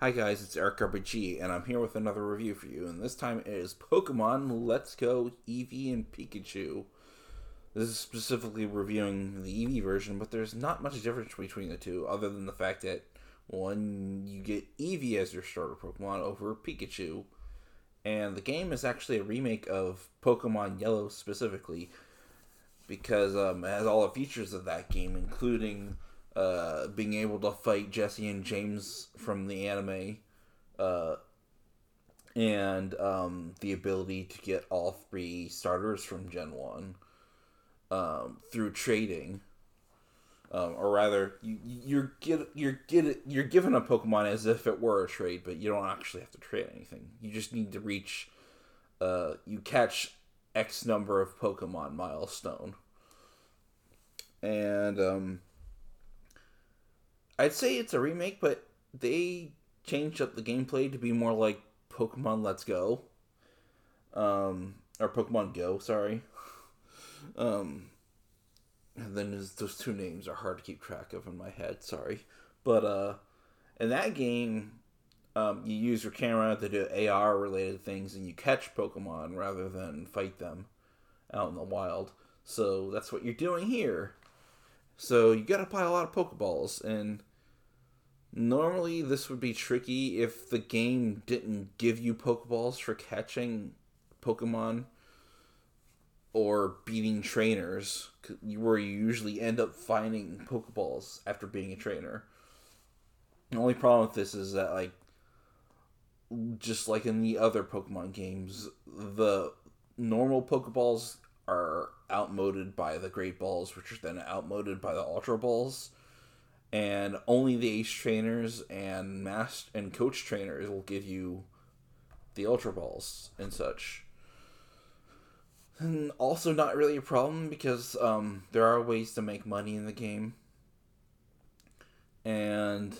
Hi guys, it's Eric RPG, and I'm here with another review for you. And this time it is Pokemon Let's Go Eevee and Pikachu. This is specifically reviewing the Eevee version, but there's not much difference between the two, other than the fact that one you get Eevee as your starter Pokemon over Pikachu, and the game is actually a remake of Pokemon Yellow specifically, because um, it has all the features of that game, including uh, being able to fight Jessie and James from the anime, uh, and um, the ability to get all three starters from Gen One um, through trading, um, or rather, you, you're get you're get you're given a Pokemon as if it were a trade, but you don't actually have to trade anything. You just need to reach, uh, you catch X number of Pokemon milestone, and um I'd say it's a remake, but they changed up the gameplay to be more like Pokemon Let's Go. Um, or Pokemon Go, sorry. Um, and then those two names are hard to keep track of in my head, sorry. But uh, in that game, um, you use your camera to do AR related things and you catch Pokemon rather than fight them out in the wild. So that's what you're doing here. So you gotta buy a lot of Pokeballs, and Normally, this would be tricky if the game didn't give you Pokeballs for catching Pokemon or beating trainers, where you usually end up finding Pokeballs after being a trainer. The only problem with this is that, like, just like in the other Pokemon games, the normal Pokeballs are outmoded by the Great Balls, which are then outmoded by the Ultra Balls and only the ace trainers and master and coach trainers will give you the ultra balls and such. And also not really a problem because um, there are ways to make money in the game. And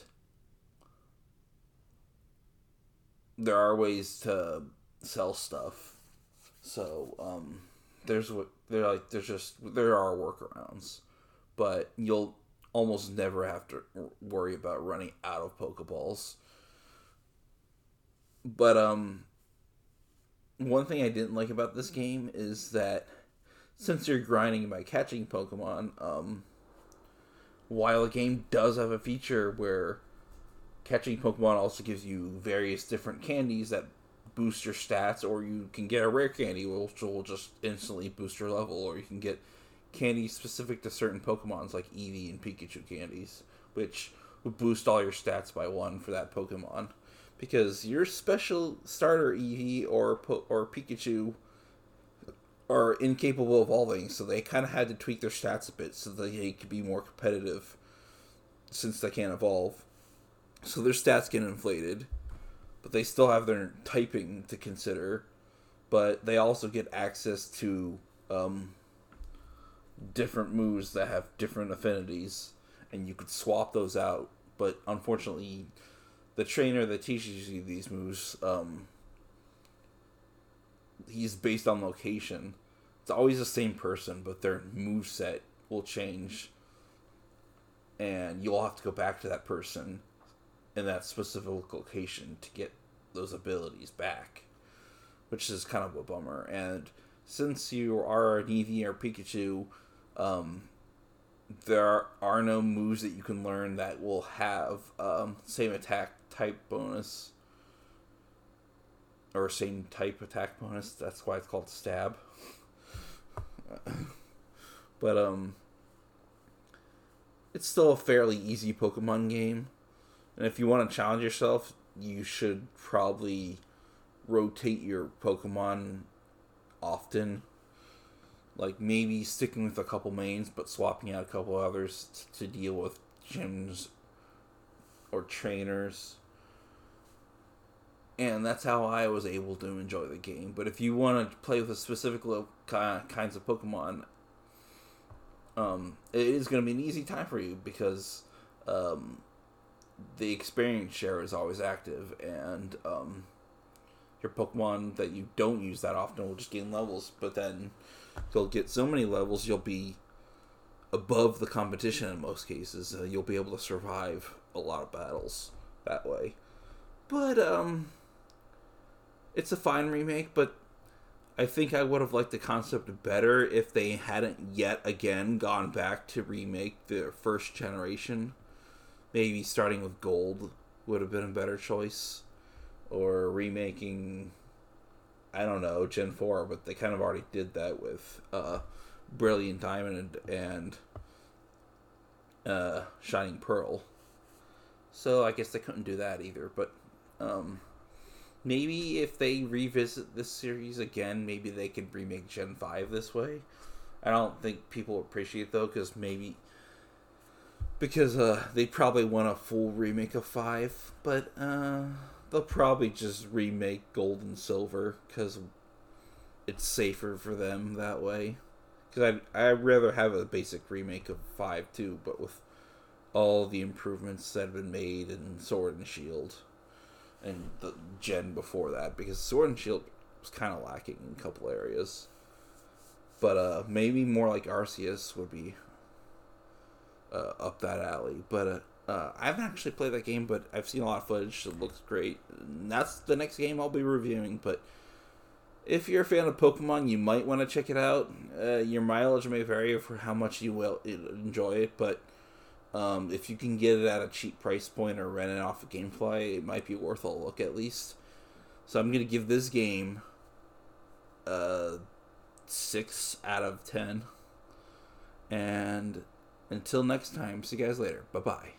there are ways to sell stuff. So um, there's what they're like there's just there are workarounds. But you'll almost never have to worry about running out of Pokeballs. But um one thing I didn't like about this game is that since you're grinding by catching Pokemon, um while the game does have a feature where catching Pokemon also gives you various different candies that boost your stats, or you can get a rare candy which will just instantly boost your level, or you can get candies specific to certain Pokemons like Eevee and Pikachu candies, which would boost all your stats by one for that Pokemon. Because your special starter Eevee or or Pikachu are incapable of evolving, so they kind of had to tweak their stats a bit so they could be more competitive since they can't evolve. So their stats get inflated, but they still have their typing to consider. But they also get access to um, different moves that have different affinities, and you could swap those out. But unfortunately, the trainer that teaches you these moves, um, he's based on location. It's always the same person, but their move set will change, and you'll have to go back to that person in that specific location to get those abilities back, which is kind of a bummer. And since you are an Eevee or Pikachu, um, there are no moves that you can learn that will have um, same attack type bonus or same type attack bonus. That's why it's called stab. but um, it's still a fairly easy Pokemon game, and if you want to challenge yourself, you should probably rotate your Pokemon often like maybe sticking with a couple mains but swapping out a couple others to deal with gyms or trainers and that's how I was able to enjoy the game. But if you want to play with a specific kinds of Pokemon, um, it is going to be an easy time for you because um, the experience share is always active, and um, your Pokemon that you don't use that often will just gain levels. But then you'll get so many levels, you'll be above the competition in most cases. Uh, you'll be able to survive a lot of battles that way. but um, it's a fine remake. But I think I would have liked the concept better if they hadn't yet again gone back to remake the first generation. Maybe starting with Gold would have been a better choice, or remaking. I don't know Gen Four, but they kind of already did that with uh, Brilliant Diamond and uh, Shining Pearl. So I guess they couldn't do that either. But um, maybe if they revisit this series again, maybe they could remake Gen Five this way. I don't think people appreciate though, because maybe because uh, they probably want a full remake of Five, but uh, they'll probably just remake Gold and Silver because it's safer for them that way. Because I'd, I'd rather have a basic remake of 5 too, but with all the improvements that have been made in Sword and Shield and the gen before that, because Sword and Shield was kind of lacking in a couple areas. But uh, maybe more like Arceus would be uh, up that alley. But uh, uh, I haven't actually played that game, but I've seen a lot of footage. It looks great. And that's the next game I'll be reviewing. But if you're a fan of Pokemon, you might want to check it out. Uh, your mileage may vary for how much you will enjoy it, but um, if you can get it at a cheap price point or rent it off of GameFly, it might be worth a look at least. So I'm gonna give this game a six out of ten. And until next time, see you guys later. Bye bye.